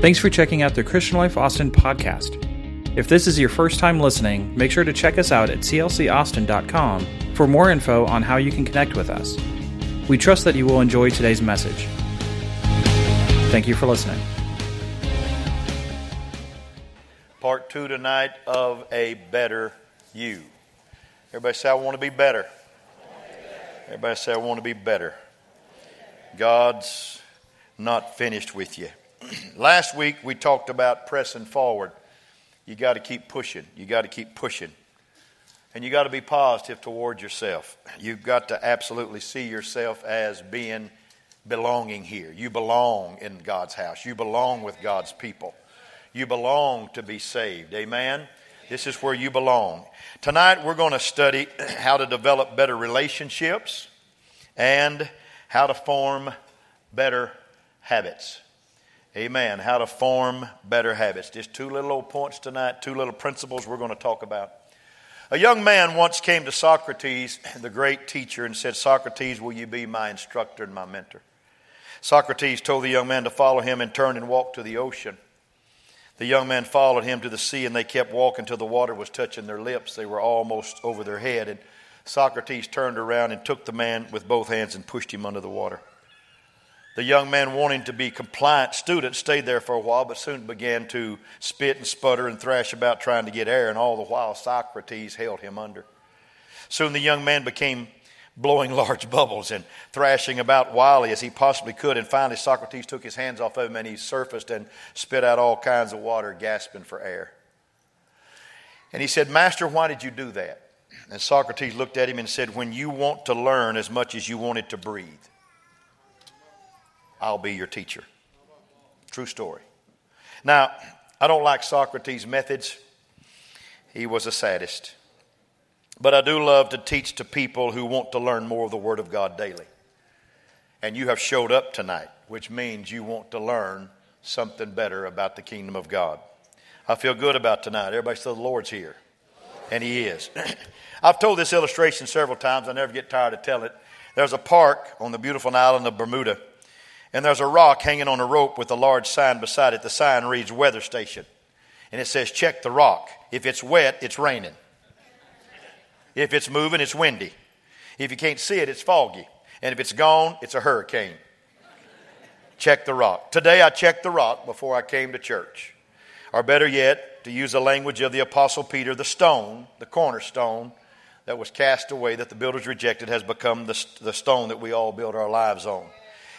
Thanks for checking out the Christian Life Austin podcast. If this is your first time listening, make sure to check us out at clcaustin.com for more info on how you can connect with us. We trust that you will enjoy today's message. Thank you for listening. Part two tonight of A Better You. Everybody say, I want to be better. Everybody say, I want to be better. God's not finished with you. Last week we talked about pressing forward. You got to keep pushing. You got to keep pushing. And you got to be positive toward yourself. You've got to absolutely see yourself as being belonging here. You belong in God's house. You belong with God's people. You belong to be saved. Amen. This is where you belong. Tonight we're going to study how to develop better relationships and how to form better habits. Amen. How to form better habits. Just two little old points tonight, two little principles we're going to talk about. A young man once came to Socrates, the great teacher, and said, Socrates, will you be my instructor and my mentor? Socrates told the young man to follow him and turn and walk to the ocean. The young man followed him to the sea, and they kept walking till the water was touching their lips. They were almost over their head. And Socrates turned around and took the man with both hands and pushed him under the water. The young man, wanting to be compliant student, stayed there for a while, but soon began to spit and sputter and thrash about trying to get air, and all the while Socrates held him under. Soon the young man became blowing large bubbles and thrashing about wildly as he possibly could, and finally Socrates took his hands off of him and he surfaced and spit out all kinds of water, gasping for air. And he said, Master, why did you do that? And Socrates looked at him and said, When you want to learn as much as you wanted to breathe. I'll be your teacher. True story. Now, I don't like Socrates' methods. He was a sadist. But I do love to teach to people who want to learn more of the Word of God daily. And you have showed up tonight, which means you want to learn something better about the kingdom of God. I feel good about tonight. Everybody says the Lord's here. And He is. I've told this illustration several times. I never get tired of telling it. There's a park on the beautiful island of Bermuda and there's a rock hanging on a rope with a large sign beside it. The sign reads Weather Station. And it says, Check the rock. If it's wet, it's raining. If it's moving, it's windy. If you can't see it, it's foggy. And if it's gone, it's a hurricane. Check the rock. Today I checked the rock before I came to church. Or better yet, to use the language of the Apostle Peter, the stone, the cornerstone that was cast away, that the builders rejected, has become the, the stone that we all build our lives on.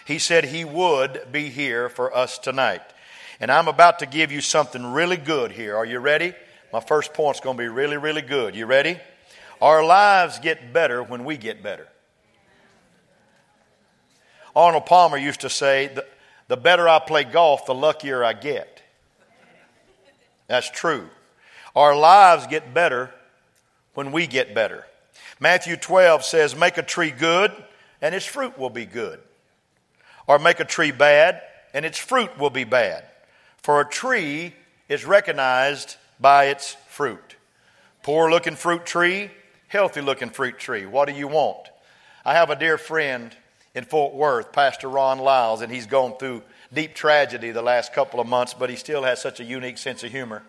He said He would be here for us tonight. And I'm about to give you something really good here. Are you ready? My first point's going to be really, really good. You ready? Our lives get better when we get better. Arnold Palmer used to say, the, the better I play golf, the luckier I get. That's true. Our lives get better when we get better. Matthew 12 says, Make a tree good, and its fruit will be good or make a tree bad, and its fruit will be bad. For a tree is recognized by its fruit. Poor looking fruit tree, healthy looking fruit tree. What do you want? I have a dear friend in Fort Worth, Pastor Ron Lyles, and he's gone through deep tragedy the last couple of months, but he still has such a unique sense of humor.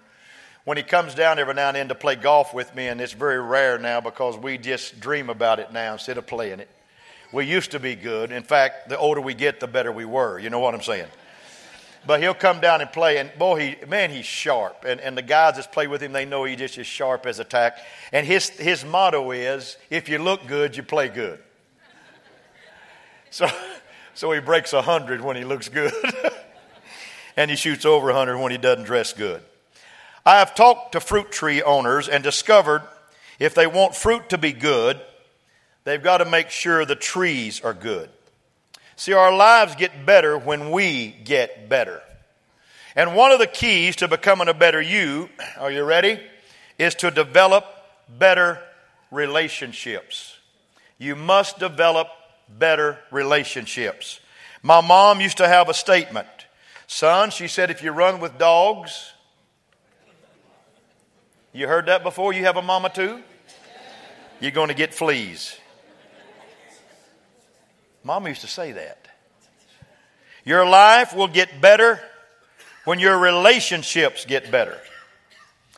When he comes down every now and then to play golf with me, and it's very rare now because we just dream about it now instead of playing it. We used to be good. In fact, the older we get, the better we were. You know what I'm saying? But he'll come down and play, and boy, he man, he's sharp. And, and the guys that play with him, they know he's just as sharp as a tack. And his his motto is, if you look good, you play good. So so he breaks hundred when he looks good. and he shoots over a hundred when he doesn't dress good. I have talked to fruit tree owners and discovered if they want fruit to be good, They've got to make sure the trees are good. See, our lives get better when we get better. And one of the keys to becoming a better you, are you ready? Is to develop better relationships. You must develop better relationships. My mom used to have a statement. Son, she said, if you run with dogs, you heard that before? You have a mama too? You're going to get fleas. Mom used to say that. Your life will get better when your relationships get better.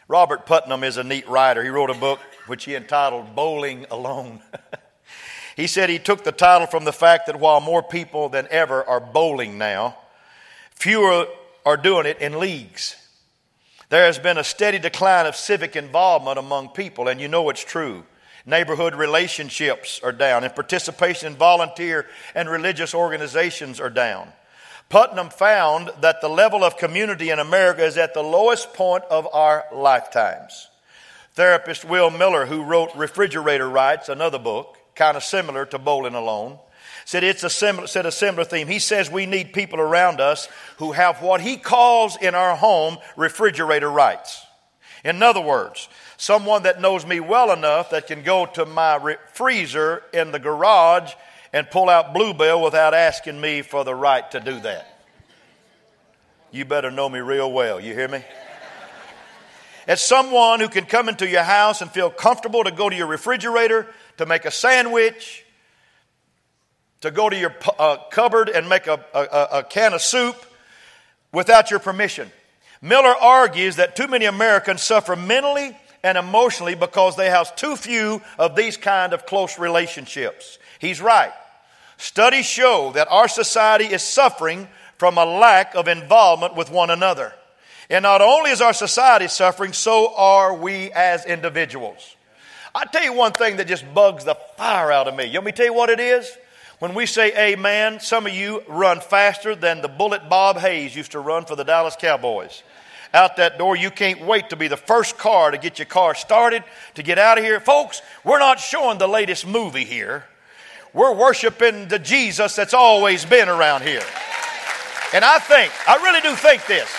Robert Putnam is a neat writer. He wrote a book which he entitled Bowling Alone. he said he took the title from the fact that while more people than ever are bowling now, fewer are doing it in leagues. There has been a steady decline of civic involvement among people, and you know it's true. Neighborhood relationships are down, and participation in volunteer and religious organizations are down. Putnam found that the level of community in America is at the lowest point of our lifetimes. Therapist Will Miller, who wrote Refrigerator Rights, another book, kind of similar to Bowling Alone, said it's a similar, said a similar theme. He says we need people around us who have what he calls in our home refrigerator rights. In other words, someone that knows me well enough that can go to my re- freezer in the garage and pull out Bluebell without asking me for the right to do that. You better know me real well. You hear me? It's someone who can come into your house and feel comfortable to go to your refrigerator, to make a sandwich, to go to your uh, cupboard and make a, a, a can of soup without your permission. Miller argues that too many Americans suffer mentally and emotionally because they have too few of these kind of close relationships. He's right. Studies show that our society is suffering from a lack of involvement with one another. And not only is our society suffering, so are we as individuals. I tell you one thing that just bugs the fire out of me. You want me tell you what it is? When we say amen, some of you run faster than the bullet Bob Hayes used to run for the Dallas Cowboys. Out that door, you can't wait to be the first car to get your car started, to get out of here. Folks, we're not showing the latest movie here. We're worshiping the Jesus that's always been around here. And I think, I really do think this.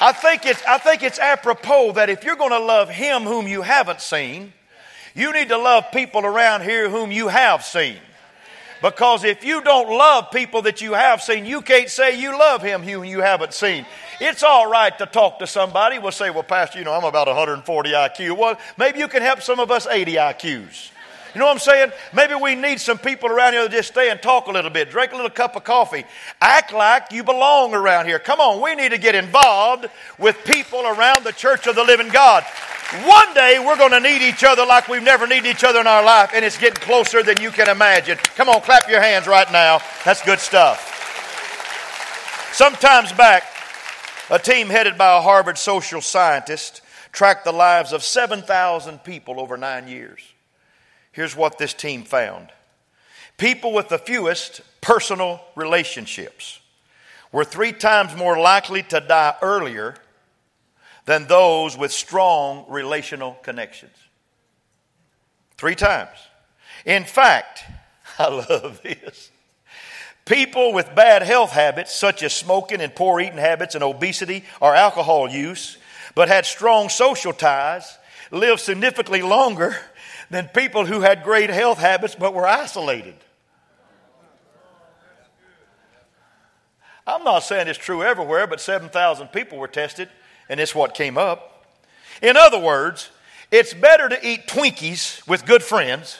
I think it's, I think it's apropos that if you're going to love him whom you haven't seen, you need to love people around here whom you have seen. Because if you don't love people that you have seen, you can't say you love him who you haven't seen. It's all right to talk to somebody. We'll say, well, Pastor, you know, I'm about 140 IQ. Well, maybe you can help some of us 80 IQs. You know what I'm saying? Maybe we need some people around here to just stay and talk a little bit, drink a little cup of coffee, act like you belong around here. Come on, we need to get involved with people around the church of the living God. One day we're going to need each other like we've never needed each other in our life, and it's getting closer than you can imagine. Come on, clap your hands right now. That's good stuff. Sometimes back, a team headed by a Harvard social scientist tracked the lives of 7,000 people over nine years. Here's what this team found people with the fewest personal relationships were three times more likely to die earlier than those with strong relational connections. Three times. In fact, I love this. People with bad health habits, such as smoking and poor eating habits and obesity or alcohol use, but had strong social ties, lived significantly longer than people who had great health habits but were isolated. I'm not saying it's true everywhere, but 7,000 people were tested, and it's what came up. In other words, it's better to eat Twinkies with good friends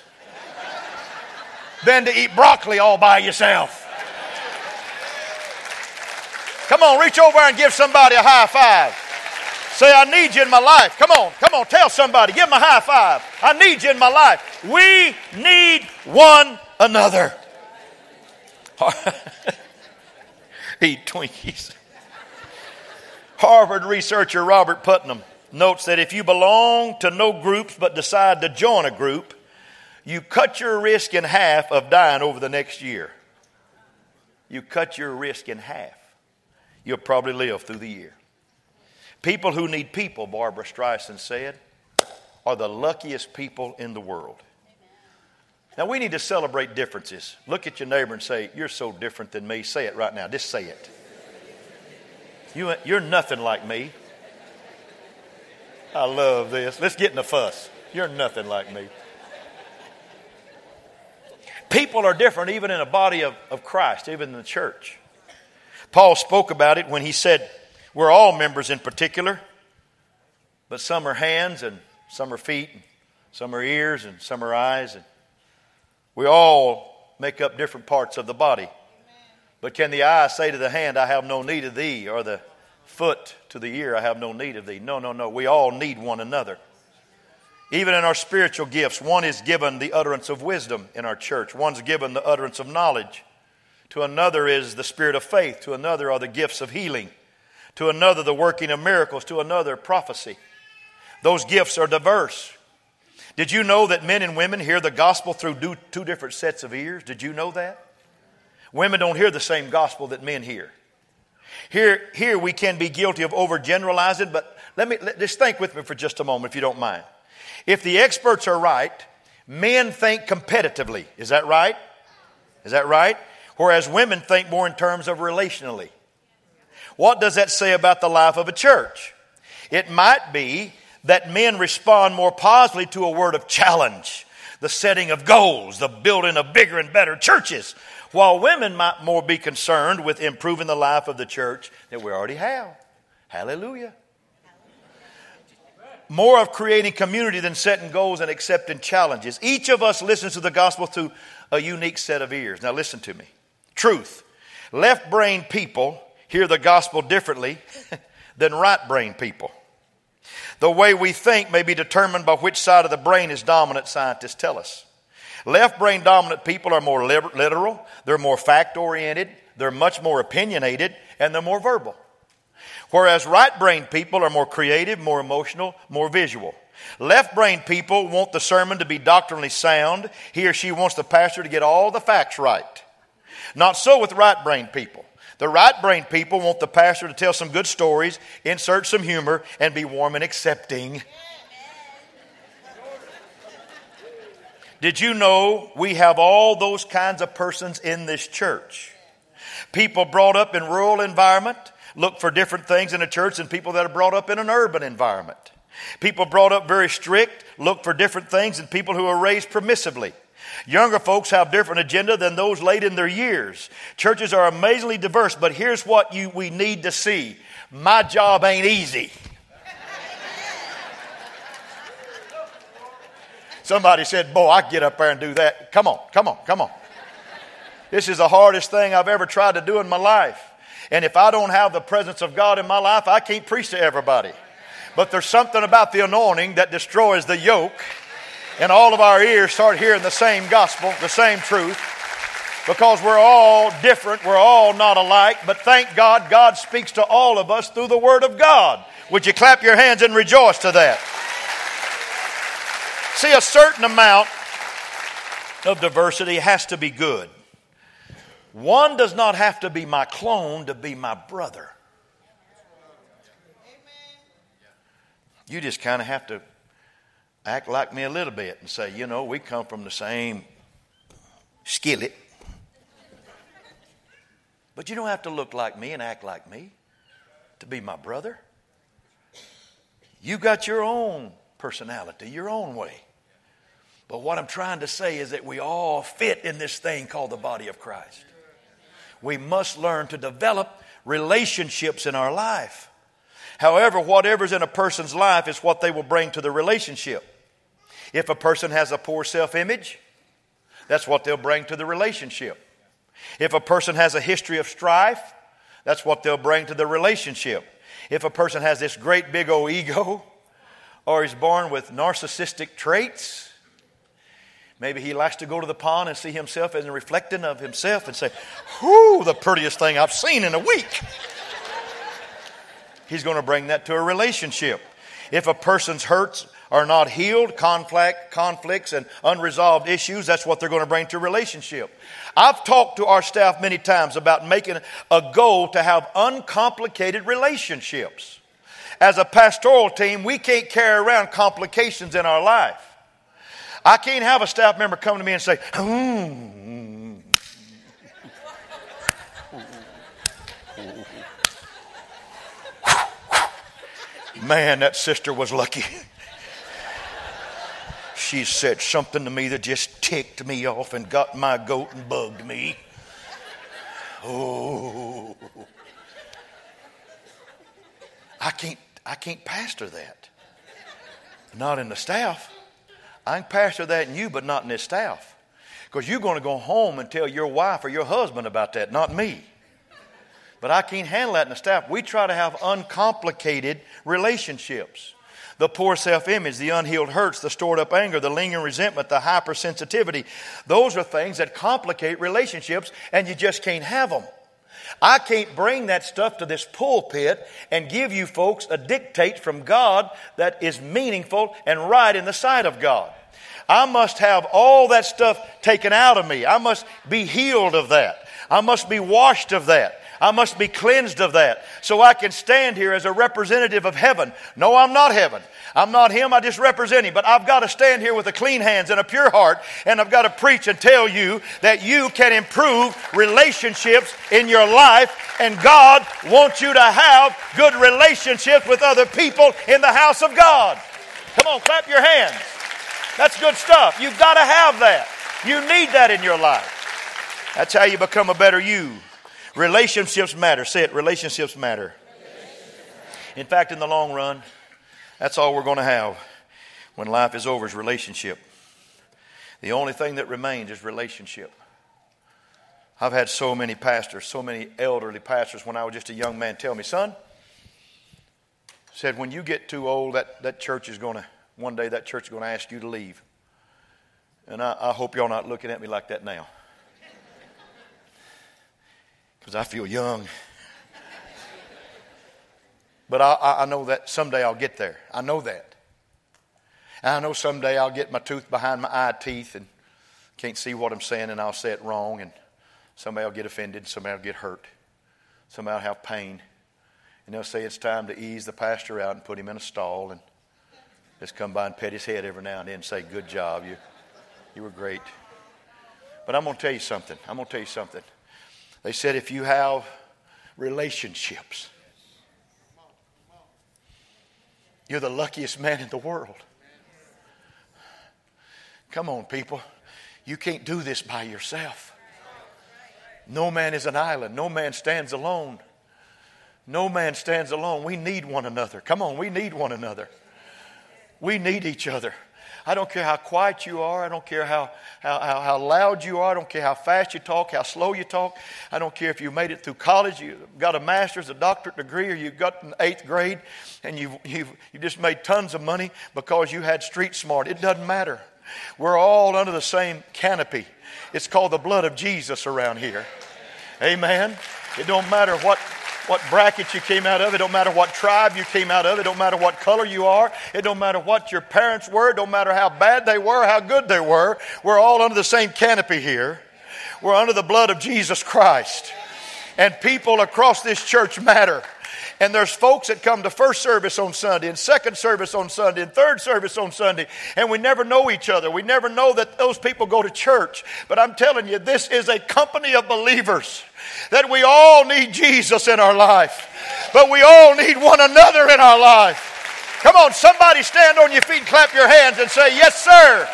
than to eat broccoli all by yourself. Come on, reach over and give somebody a high five. Say, I need you in my life. Come on, come on, tell somebody. Give them a high five. I need you in my life. We need one another. Eat Twinkies. Harvard researcher Robert Putnam notes that if you belong to no groups but decide to join a group, you cut your risk in half of dying over the next year. You cut your risk in half. You'll probably live through the year. People who need people, Barbra Streisand said, are the luckiest people in the world. Now, we need to celebrate differences. Look at your neighbor and say, You're so different than me. Say it right now. Just say it. You, you're nothing like me. I love this. Let's get in a fuss. You're nothing like me. People are different even in a body of, of Christ, even in the church. Paul spoke about it when he said, we're all members in particular, but some are hands and some are feet, and some are ears and some are eyes. And we all make up different parts of the body. But can the eye say to the hand, I have no need of thee? Or the Foot to the ear, I have no need of thee. No, no, no. We all need one another. Even in our spiritual gifts, one is given the utterance of wisdom in our church, one's given the utterance of knowledge. To another is the spirit of faith. To another are the gifts of healing. To another, the working of miracles. To another, prophecy. Those gifts are diverse. Did you know that men and women hear the gospel through two different sets of ears? Did you know that? Women don't hear the same gospel that men hear. Here, here we can be guilty of overgeneralizing, but let me let, just think with me for just a moment, if you don't mind. If the experts are right, men think competitively. Is that right? Is that right? Whereas women think more in terms of relationally. What does that say about the life of a church? It might be that men respond more positively to a word of challenge, the setting of goals, the building of bigger and better churches, while women might more be concerned with improving the life of the church that we already have. Hallelujah. More of creating community than setting goals and accepting challenges. Each of us listens to the gospel through a unique set of ears. Now, listen to me. Truth. Left brain people hear the gospel differently than right brain people. The way we think may be determined by which side of the brain is dominant, scientists tell us. Left brain dominant people are more literal, they're more fact oriented, they're much more opinionated, and they're more verbal. Whereas right brain people are more creative, more emotional, more visual. Left brain people want the sermon to be doctrinally sound. He or she wants the pastor to get all the facts right. Not so with right brain people. The right brain people want the pastor to tell some good stories, insert some humor, and be warm and accepting. Did you know we have all those kinds of persons in this church? People brought up in rural environment look for different things in a church than people that are brought up in an urban environment. People brought up very strict look for different things than people who are raised permissively. Younger folks have different agenda than those late in their years. Churches are amazingly diverse, but here's what you, we need to see. My job ain't easy. Somebody said, Boy, I get up there and do that. Come on, come on, come on. This is the hardest thing I've ever tried to do in my life. And if I don't have the presence of God in my life, I can't preach to everybody. But there's something about the anointing that destroys the yoke. And all of our ears start hearing the same gospel, the same truth. Because we're all different, we're all not alike. But thank God, God speaks to all of us through the Word of God. Would you clap your hands and rejoice to that? See, a certain amount of diversity has to be good. One does not have to be my clone to be my brother. You just kind of have to act like me a little bit and say, you know, we come from the same skillet. But you don't have to look like me and act like me to be my brother. You got your own personality, your own way. But what I'm trying to say is that we all fit in this thing called the body of Christ. We must learn to develop relationships in our life. However, whatever's in a person's life is what they will bring to the relationship. If a person has a poor self image, that's what they'll bring to the relationship. If a person has a history of strife, that's what they'll bring to the relationship. If a person has this great big old ego, or is born with narcissistic traits, Maybe he likes to go to the pond and see himself as a reflecting of himself and say, Whoo, the prettiest thing I've seen in a week. He's going to bring that to a relationship. If a person's hurts are not healed, conflict, conflicts, and unresolved issues, that's what they're going to bring to a relationship. I've talked to our staff many times about making a goal to have uncomplicated relationships. As a pastoral team, we can't carry around complications in our life. I can't have a staff member come to me and say, hmm. Man, that sister was lucky. She said something to me that just ticked me off and got my goat and bugged me. Oh. I can't I can't pastor that. Not in the staff. I can pastor that in you, but not in this staff. Because you're going to go home and tell your wife or your husband about that, not me. But I can't handle that in the staff. We try to have uncomplicated relationships. The poor self image, the unhealed hurts, the stored up anger, the lingering resentment, the hypersensitivity. Those are things that complicate relationships, and you just can't have them. I can't bring that stuff to this pulpit and give you folks a dictate from God that is meaningful and right in the sight of God. I must have all that stuff taken out of me. I must be healed of that. I must be washed of that. I must be cleansed of that so I can stand here as a representative of heaven. No, I'm not heaven. I'm not him, I just represent him. But I've got to stand here with a clean hands and a pure heart, and I've got to preach and tell you that you can improve relationships in your life, and God wants you to have good relationships with other people in the house of God. Come on, clap your hands. That's good stuff. You've got to have that. You need that in your life. That's how you become a better you. Relationships matter. Say it, relationships matter. In fact, in the long run, that's all we're going to have when life is over is relationship. The only thing that remains is relationship. I've had so many pastors, so many elderly pastors when I was just a young man tell me, son, said, when you get too old, that, that church is going to, one day that church is going to ask you to leave. And I, I hope y'all not looking at me like that now because I feel young. but I, I know that someday I'll get there. I know that. And I know someday I'll get my tooth behind my eye teeth and can't see what I'm saying and I'll say it wrong and somebody will get offended, somebody will get hurt, somebody will have pain. And they'll say it's time to ease the pastor out and put him in a stall and just come by and pet his head every now and then and say, Good job, you, you were great. But I'm going to tell you something. I'm going to tell you something. They said if you have relationships, you're the luckiest man in the world. Come on, people. You can't do this by yourself. No man is an island. No man stands alone. No man stands alone. We need one another. Come on, we need one another. We need each other. I don't care how quiet you are. I don't care how, how, how, how, loud you are. I don't care how fast you talk, how slow you talk. I don't care if you made it through college, you got a master's, a doctorate degree, or you got an eighth grade and you've, you've, you just made tons of money because you had street smart. It doesn't matter. We're all under the same canopy. It's called the blood of Jesus around here. Amen. It don't matter what what bracket you came out of. It don't matter what tribe you came out of. It don't matter what color you are. It don't matter what your parents were. It don't matter how bad they were, how good they were. We're all under the same canopy here. We're under the blood of Jesus Christ. And people across this church matter. And there's folks that come to first service on Sunday and second service on Sunday and third service on Sunday, and we never know each other. We never know that those people go to church. But I'm telling you, this is a company of believers that we all need Jesus in our life, but we all need one another in our life. Come on, somebody stand on your feet, clap your hands, and say, Yes, sir.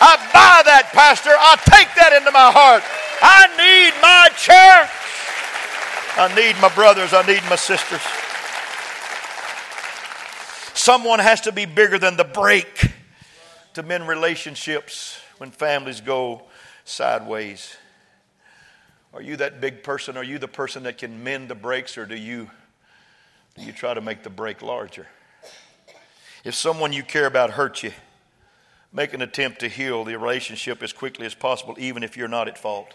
I buy that, Pastor. I take that into my heart. I need my church. I need my brothers. I need my sisters. Someone has to be bigger than the break to mend relationships when families go sideways. Are you that big person? Are you the person that can mend the breaks, or do you, do you try to make the break larger? If someone you care about hurts you, make an attempt to heal the relationship as quickly as possible, even if you're not at fault.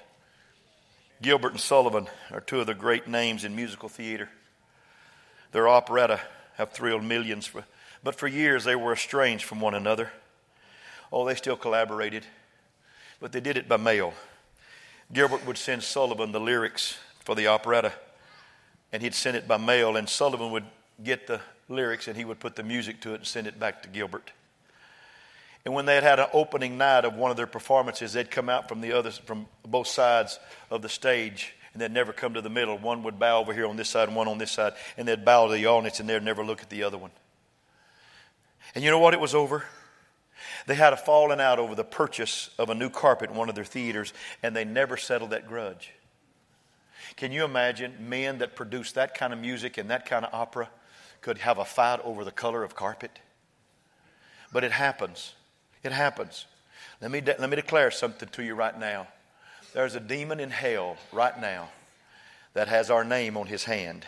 Gilbert and Sullivan are two of the great names in musical theater. Their operetta have thrilled millions, for, but for years they were estranged from one another. Oh, they still collaborated, but they did it by mail. Gilbert would send Sullivan the lyrics for the operetta, and he'd send it by mail, and Sullivan would get the lyrics and he would put the music to it and send it back to Gilbert. And when they had had an opening night of one of their performances, they'd come out from the others from both sides of the stage and they'd never come to the middle. One would bow over here on this side and one on this side, and they'd bow to the audience and they'd never look at the other one. And you know what? It was over. They had a falling out over the purchase of a new carpet in one of their theaters, and they never settled that grudge. Can you imagine men that produce that kind of music and that kind of opera could have a fight over the color of carpet? But it happens. It happens. Let me, de- let me declare something to you right now. There's a demon in hell right now that has our name on his hand.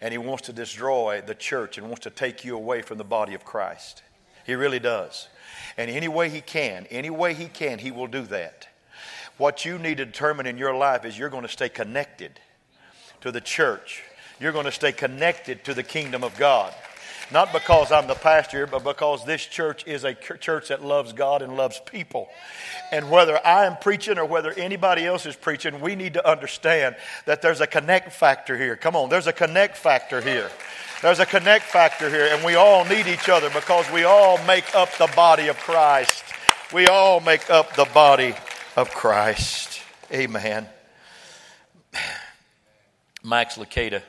And he wants to destroy the church and wants to take you away from the body of Christ. He really does. And any way he can, any way he can, he will do that. What you need to determine in your life is you're going to stay connected to the church. You're going to stay connected to the kingdom of God. Not because I'm the pastor, but because this church is a church that loves God and loves people. And whether I am preaching or whether anybody else is preaching, we need to understand that there's a connect factor here. Come on, there's a connect factor here. There's a connect factor here, and we all need each other because we all make up the body of Christ. We all make up the body of Christ. Amen. Max Lucado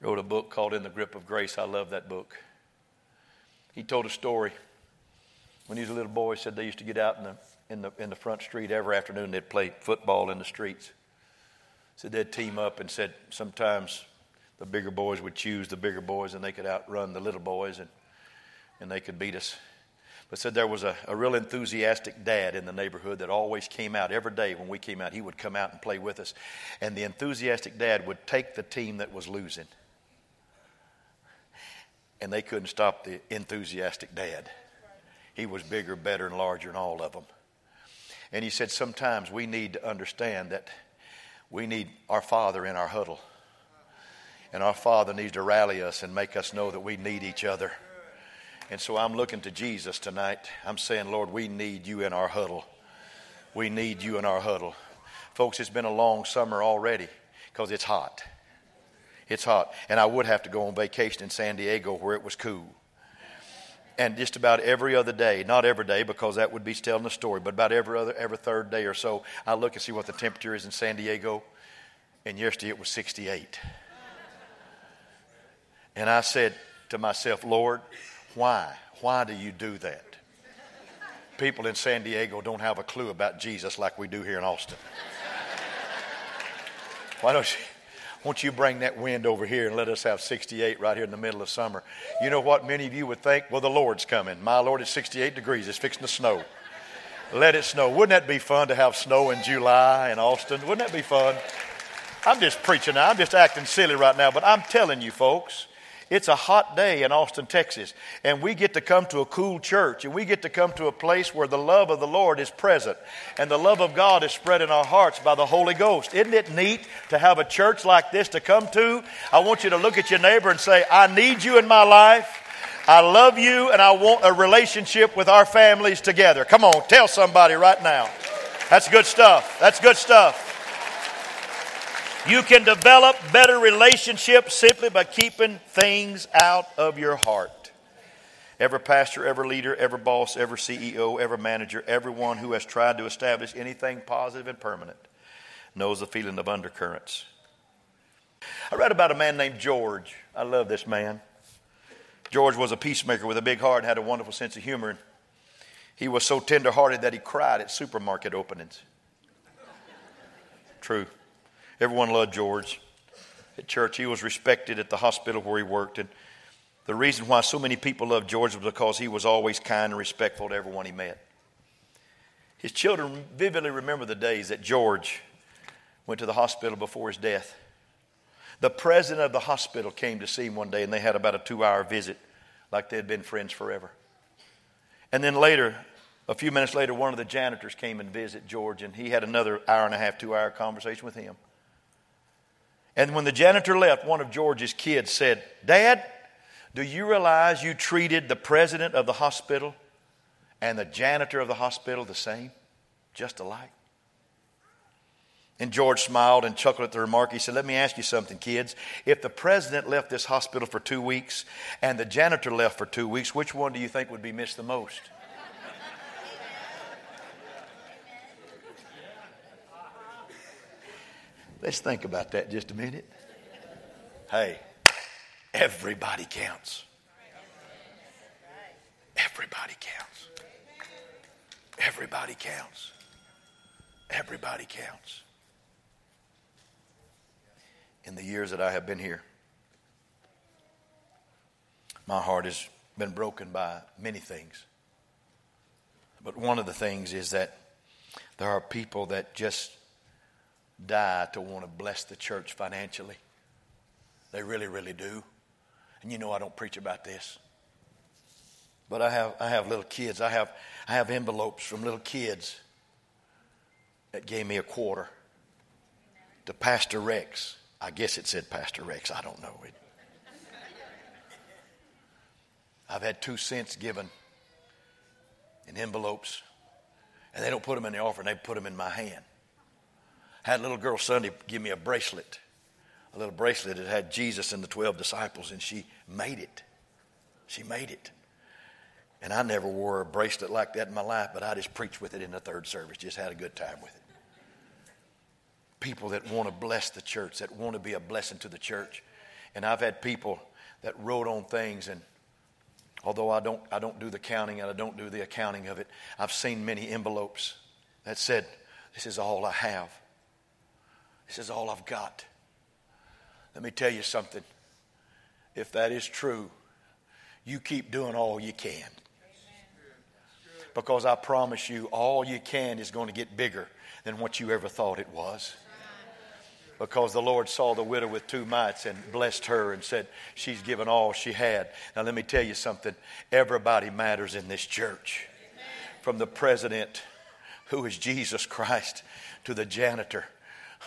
wrote a book called In the Grip of Grace. I love that book. He told a story. When he was a little boy, he said they used to get out in the, in the, in the front street every afternoon. They'd play football in the streets. Said they'd team up and said sometimes the bigger boys would choose the bigger boys and they could outrun the little boys and, and they could beat us. But said there was a, a real enthusiastic dad in the neighborhood that always came out every day when we came out. He would come out and play with us. And the enthusiastic dad would take the team that was losing and they couldn't stop the enthusiastic dad. He was bigger, better, and larger than all of them. And he said, Sometimes we need to understand that we need our Father in our huddle. And our Father needs to rally us and make us know that we need each other. And so I'm looking to Jesus tonight. I'm saying, Lord, we need you in our huddle. We need you in our huddle. Folks, it's been a long summer already because it's hot. It's hot. And I would have to go on vacation in San Diego where it was cool. And just about every other day, not every day because that would be telling a story, but about every other every third day or so, I look and see what the temperature is in San Diego. And yesterday it was 68. And I said to myself, Lord, why? Why do you do that? People in San Diego don't have a clue about Jesus like we do here in Austin. Why don't you? Won't you bring that wind over here and let us have 68 right here in the middle of summer? You know what many of you would think? Well, the Lord's coming. My Lord, it's 68 degrees. It's fixing to snow. Let it snow. Wouldn't that be fun to have snow in July in Austin? Wouldn't that be fun? I'm just preaching now. I'm just acting silly right now, but I'm telling you, folks, it's a hot day in Austin, Texas, and we get to come to a cool church, and we get to come to a place where the love of the Lord is present, and the love of God is spread in our hearts by the Holy Ghost. Isn't it neat to have a church like this to come to? I want you to look at your neighbor and say, I need you in my life. I love you, and I want a relationship with our families together. Come on, tell somebody right now. That's good stuff. That's good stuff. You can develop better relationships simply by keeping things out of your heart. Every pastor, every leader, every boss, every CEO, every manager, everyone who has tried to establish anything positive and permanent knows the feeling of undercurrents. I read about a man named George. I love this man. George was a peacemaker with a big heart and had a wonderful sense of humor. He was so tenderhearted that he cried at supermarket openings. True. Everyone loved George. At church, he was respected at the hospital where he worked. And the reason why so many people loved George was because he was always kind and respectful to everyone he met. His children vividly remember the days that George went to the hospital before his death. The president of the hospital came to see him one day, and they had about a two hour visit, like they had been friends forever. And then later, a few minutes later, one of the janitors came and visited George, and he had another hour and a half, two hour conversation with him. And when the janitor left, one of George's kids said, Dad, do you realize you treated the president of the hospital and the janitor of the hospital the same? Just alike. And George smiled and chuckled at the remark. He said, Let me ask you something, kids. If the president left this hospital for two weeks and the janitor left for two weeks, which one do you think would be missed the most? Let's think about that just a minute. Hey, everybody counts. Everybody counts. Everybody counts. Everybody counts. In the years that I have been here, my heart has been broken by many things. But one of the things is that there are people that just die to want to bless the church financially. They really, really do. And you know I don't preach about this. But I have, I have little kids. I have, I have envelopes from little kids that gave me a quarter to Pastor Rex. I guess it said Pastor Rex. I don't know. It, I've had two cents given in envelopes, and they don't put them in the offering, they put them in my hand. Had a little girl Sunday give me a bracelet, a little bracelet that had Jesus and the 12 disciples, and she made it. She made it. And I never wore a bracelet like that in my life, but I just preached with it in the third service, just had a good time with it. People that want to bless the church, that want to be a blessing to the church. And I've had people that wrote on things and although I don't, I don't do the counting and I don't do the accounting of it, I've seen many envelopes that said, This is all I have. This is all I've got. Let me tell you something. If that is true, you keep doing all you can. Because I promise you, all you can is going to get bigger than what you ever thought it was because the Lord saw the widow with two mites and blessed her and said, She's given all she had. Now, let me tell you something everybody matters in this church. From the president, who is Jesus Christ, to the janitor.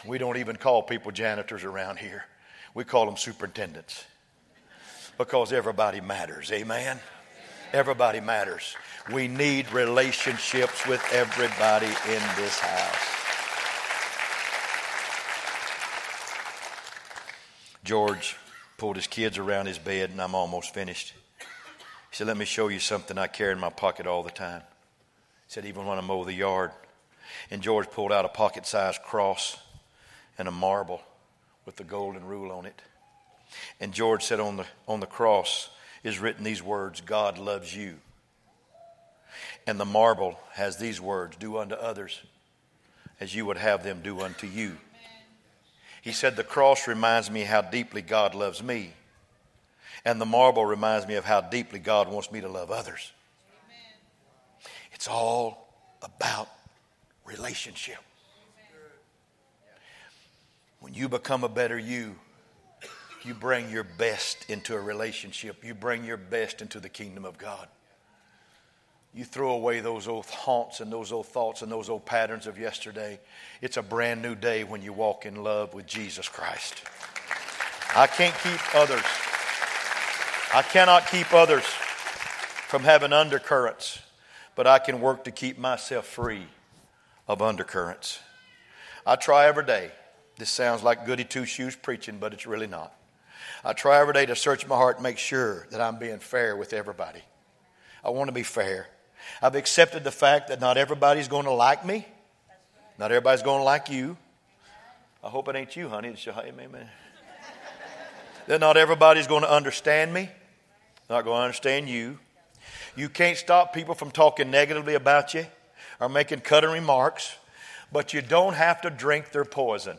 We don't even call people janitors around here, we call them superintendents because everybody matters. Amen? Everybody matters. We need relationships with everybody in this house. George pulled his kids around his bed, and I'm almost finished. He said, Let me show you something I carry in my pocket all the time. He said, Even when I mow the yard. And George pulled out a pocket sized cross and a marble with the golden rule on it. And George said, On the, on the cross is written these words God loves you. And the marble has these words Do unto others as you would have them do unto you. He said, The cross reminds me how deeply God loves me. And the marble reminds me of how deeply God wants me to love others. Amen. It's all about relationship. When you become a better you, you bring your best into a relationship. You bring your best into the kingdom of God. You throw away those old haunts and those old thoughts and those old patterns of yesterday. It's a brand new day when you walk in love with Jesus Christ. I can't keep others. I cannot keep others from having undercurrents, but I can work to keep myself free of undercurrents. I try every day. This sounds like goody two shoes preaching, but it's really not. I try every day to search my heart and make sure that I'm being fair with everybody. I want to be fair. I've accepted the fact that not everybody's going to like me. Not everybody's going to like you. I hope it ain't you, honey. It's your, amen. that not everybody's going to understand me. Not going to understand you. You can't stop people from talking negatively about you or making cutting remarks, but you don't have to drink their poison.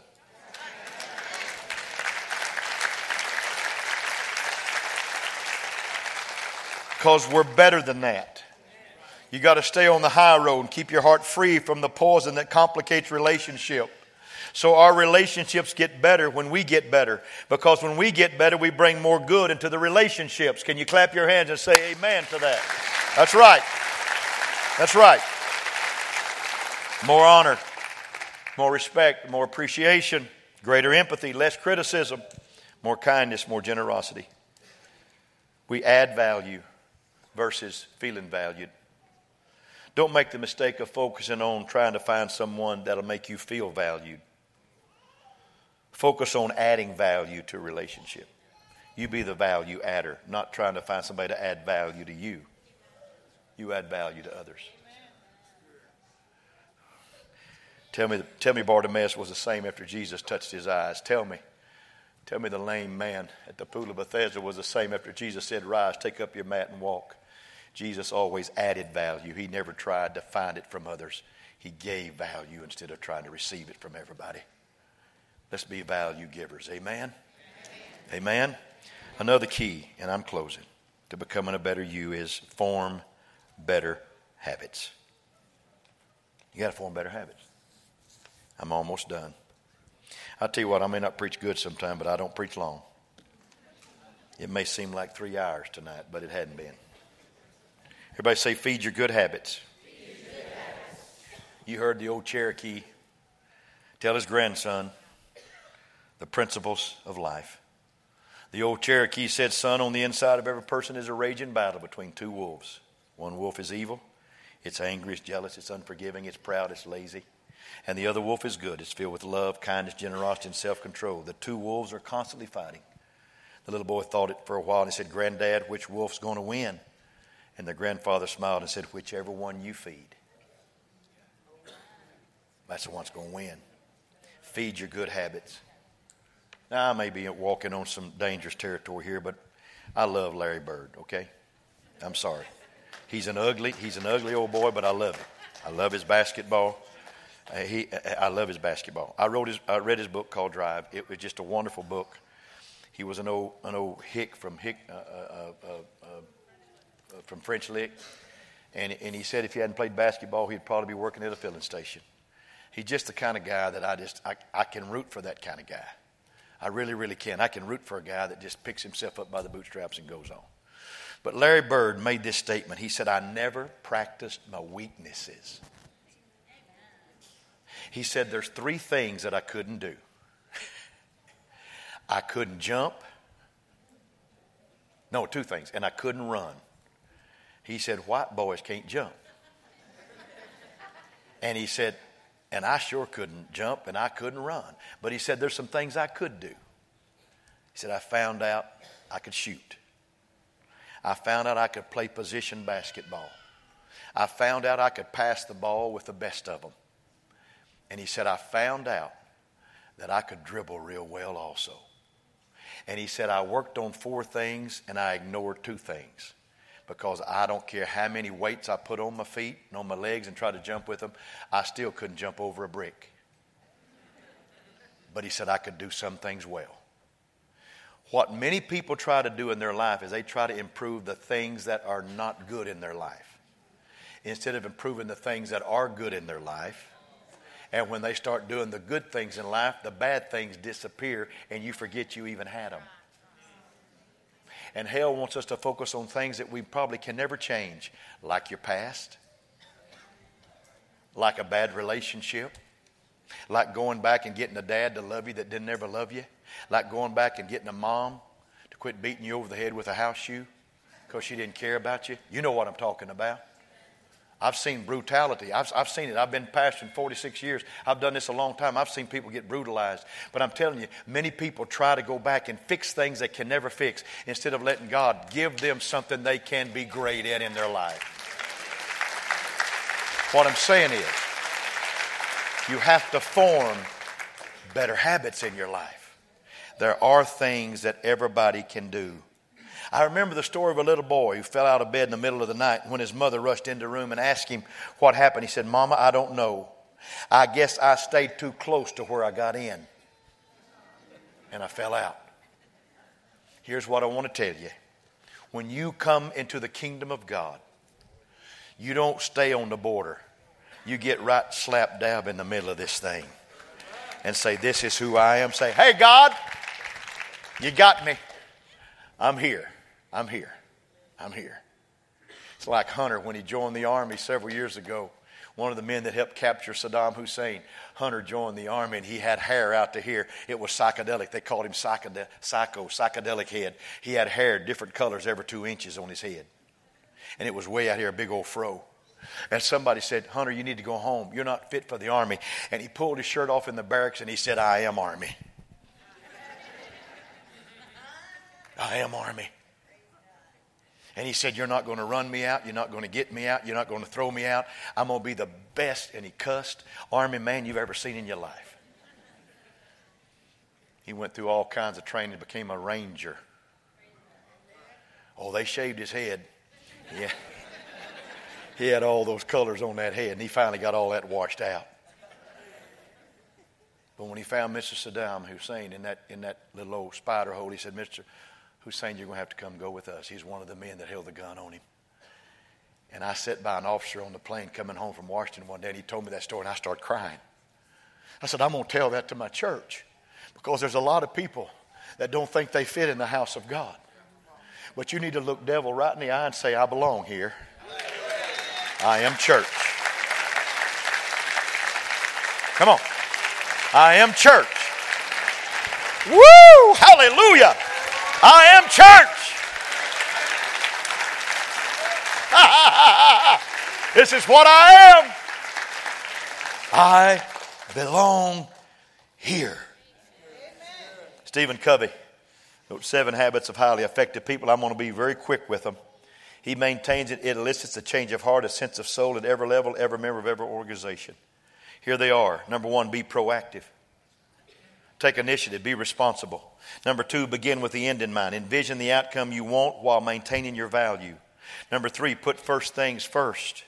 Because we're better than that. You got to stay on the high road and keep your heart free from the poison that complicates relationship. So our relationships get better when we get better. Because when we get better, we bring more good into the relationships. Can you clap your hands and say amen to that? That's right. That's right. More honor, more respect, more appreciation, greater empathy, less criticism, more kindness, more generosity. We add value versus feeling valued. Don't make the mistake of focusing on trying to find someone that'll make you feel valued. Focus on adding value to a relationship. You be the value adder, not trying to find somebody to add value to you. You add value to others. Tell me, tell me Bartimaeus was the same after Jesus touched his eyes. Tell me. Tell me the lame man at the pool of Bethesda was the same after Jesus said, Rise, take up your mat and walk. Jesus always added value. He never tried to find it from others. He gave value instead of trying to receive it from everybody. Let's be value givers. Amen? Amen. Amen. Another key, and I'm closing, to becoming a better you is form better habits. You got to form better habits. I'm almost done. I tell you what, I may not preach good sometime, but I don't preach long. It may seem like three hours tonight, but it hadn't been. Everybody say, feed your good habits. You heard the old Cherokee tell his grandson the principles of life. The old Cherokee said, Son, on the inside of every person is a raging battle between two wolves. One wolf is evil, it's angry, it's jealous, it's unforgiving, it's proud, it's lazy. And the other wolf is good, it's filled with love, kindness, generosity, and self control. The two wolves are constantly fighting. The little boy thought it for a while and he said, Granddad, which wolf's going to win? And the grandfather smiled and said, Whichever one you feed. That's the one's going to win. Feed your good habits. Now, I may be walking on some dangerous territory here, but I love Larry Bird, okay? I'm sorry. He's an ugly, he's an ugly old boy, but I love him. I love his basketball. Uh, he, I love his basketball. I wrote his, I read his book called Drive. It was just a wonderful book. He was an old, an old hick from hick, uh, uh, uh, uh Uh, from French Lick, and and he said if he hadn't played basketball, he'd probably be working at a filling station. He's just the kind of guy that I just I, I can root for that kind of guy. I really, really can. I can root for a guy that just picks himself up by the bootstraps and goes on. But Larry Bird made this statement. He said, I never practiced my weaknesses. He said, There's three things that I couldn't do I couldn't jump. No, two things. And I couldn't run. He said, White boys can't jump. And he said, and I sure couldn't jump and I couldn't run. But he said, There's some things I could do. He said, I found out I could shoot. I found out I could play position basketball. I found out I could pass the ball with the best of them. And he said, I found out that I could dribble real well also. And he said, I worked on four things and I ignored two things because I don't care how many weights I put on my feet and on my legs and try to jump with them, I still couldn't jump over a brick. But he said I could do some things well. What many people try to do in their life is they try to improve the things that are not good in their life instead of improving the things that are good in their life. And when they start doing the good things in life, the bad things disappear and you forget you even had them. And hell wants us to focus on things that we probably can never change, like your past, like a bad relationship, like going back and getting a dad to love you that didn't ever love you, like going back and getting a mom to quit beating you over the head with a house shoe because she didn't care about you. You know what I'm talking about. I've seen brutality. I've, I've seen it. I've been pastoring 46 years. I've done this a long time. I've seen people get brutalized. But I'm telling you, many people try to go back and fix things they can never fix instead of letting God give them something they can be great at in their life. What I'm saying is, you have to form better habits in your life. There are things that everybody can do I remember the story of a little boy who fell out of bed in the middle of the night when his mother rushed into the room and asked him what happened. He said, Mama, I don't know. I guess I stayed too close to where I got in and I fell out. Here's what I want to tell you when you come into the kingdom of God, you don't stay on the border. You get right slap dab in the middle of this thing and say, This is who I am. Say, Hey, God, you got me. I'm here. I'm here. I'm here. It's like Hunter when he joined the army several years ago. One of the men that helped capture Saddam Hussein, Hunter joined the army and he had hair out to here. It was psychedelic. They called him psychedelic, psycho, psychedelic head. He had hair, different colors, every two inches on his head. And it was way out here, a big old fro. And somebody said, Hunter, you need to go home. You're not fit for the army. And he pulled his shirt off in the barracks and he said, I am army. I am army. And he said, You're not going to run me out. You're not going to get me out. You're not going to throw me out. I'm going to be the best, and he cussed, army man you've ever seen in your life. He went through all kinds of training, became a ranger. Oh, they shaved his head. Yeah. he had all those colors on that head, and he finally got all that washed out. But when he found Mr. Saddam Hussein in that, in that little old spider hole, he said, Mr Hussein you're going to have to come go with us. He's one of the men that held the gun on him. And I sat by an officer on the plane coming home from Washington one day, and he told me that story, and I started crying. I said, I'm going to tell that to my church. Because there's a lot of people that don't think they fit in the house of God. But you need to look devil right in the eye and say, I belong here. I am church. Come on. I am church. Woo! Hallelujah! I am church. this is what I am. I belong here. Stephen Covey wrote Seven Habits of Highly Effective People. I'm going to be very quick with them. He maintains it, it elicits a change of heart, a sense of soul at every level, every member of every organization. Here they are. Number one, be proactive. Take initiative, be responsible. Number two, begin with the end in mind. Envision the outcome you want while maintaining your value. Number three, put first things first.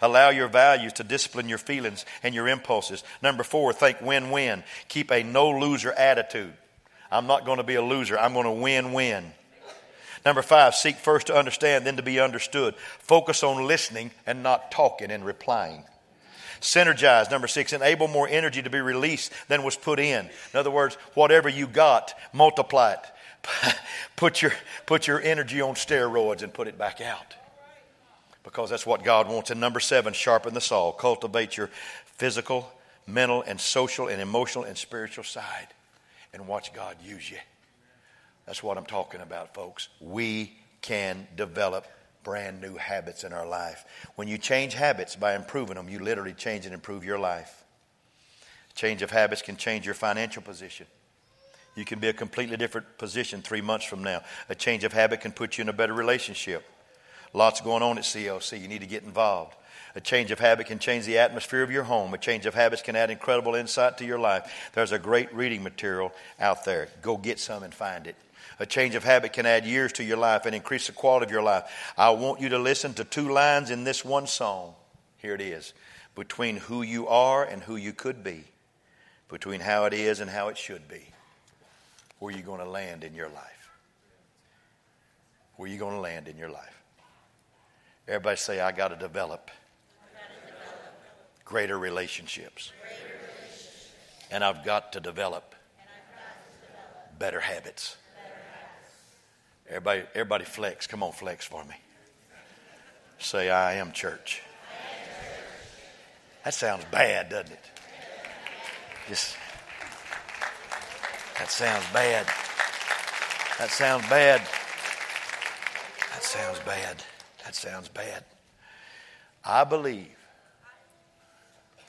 Allow your values to discipline your feelings and your impulses. Number four, think win win. Keep a no loser attitude. I'm not going to be a loser, I'm going to win win. Number five, seek first to understand, then to be understood. Focus on listening and not talking and replying. Synergize, number six, enable more energy to be released than was put in. In other words, whatever you got, multiply it. put, your, put your energy on steroids and put it back out. Because that's what God wants. And number seven, sharpen the saw. Cultivate your physical, mental, and social, and emotional, and spiritual side. And watch God use you. That's what I'm talking about, folks. We can develop brand new habits in our life. When you change habits by improving them, you literally change and improve your life. Change of habits can change your financial position. You can be a completely different position three months from now. A change of habit can put you in a better relationship. Lots going on at CLC. You need to get involved. A change of habit can change the atmosphere of your home. A change of habits can add incredible insight to your life. There's a great reading material out there. Go get some and find it. A change of habit can add years to your life and increase the quality of your life. I want you to listen to two lines in this one song. Here it is between who you are and who you could be, between how it is and how it should be. Where are you going to land in your life? Where are you going to land in your life? Everybody say, I got to develop greater relationships. And I've got to develop better habits. Everybody, everybody flex. Come on, flex for me. Say, I am church. That sounds bad, doesn't it? Just, that sounds bad. That sounds bad. That sounds bad. That sounds bad. I believe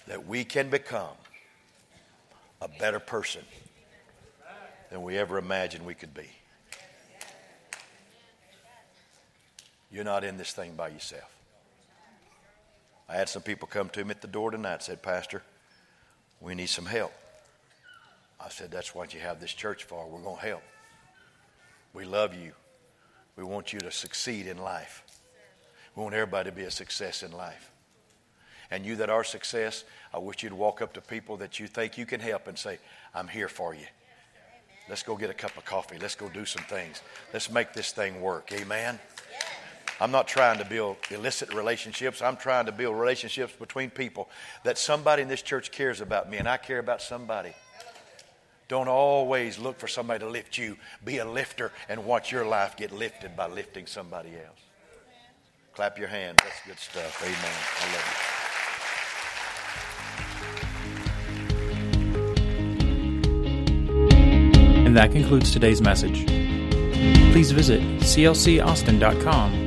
that we can become a better person than we ever imagined we could be. You're not in this thing by yourself. I had some people come to me at the door tonight said, Pastor, we need some help. I said, That's what you have this church for. We're going to help. We love you. We want you to succeed in life. We want everybody to be a success in life. And you that are success, I wish you'd walk up to people that you think you can help and say, I'm here for you. Let's go get a cup of coffee. Let's go do some things. Let's make this thing work. Amen. I'm not trying to build illicit relationships. I'm trying to build relationships between people that somebody in this church cares about me and I care about somebody. Don't always look for somebody to lift you. Be a lifter and watch your life get lifted by lifting somebody else. Clap your hands. That's good stuff. Amen. I love you. And that concludes today's message. Please visit clcaustin.com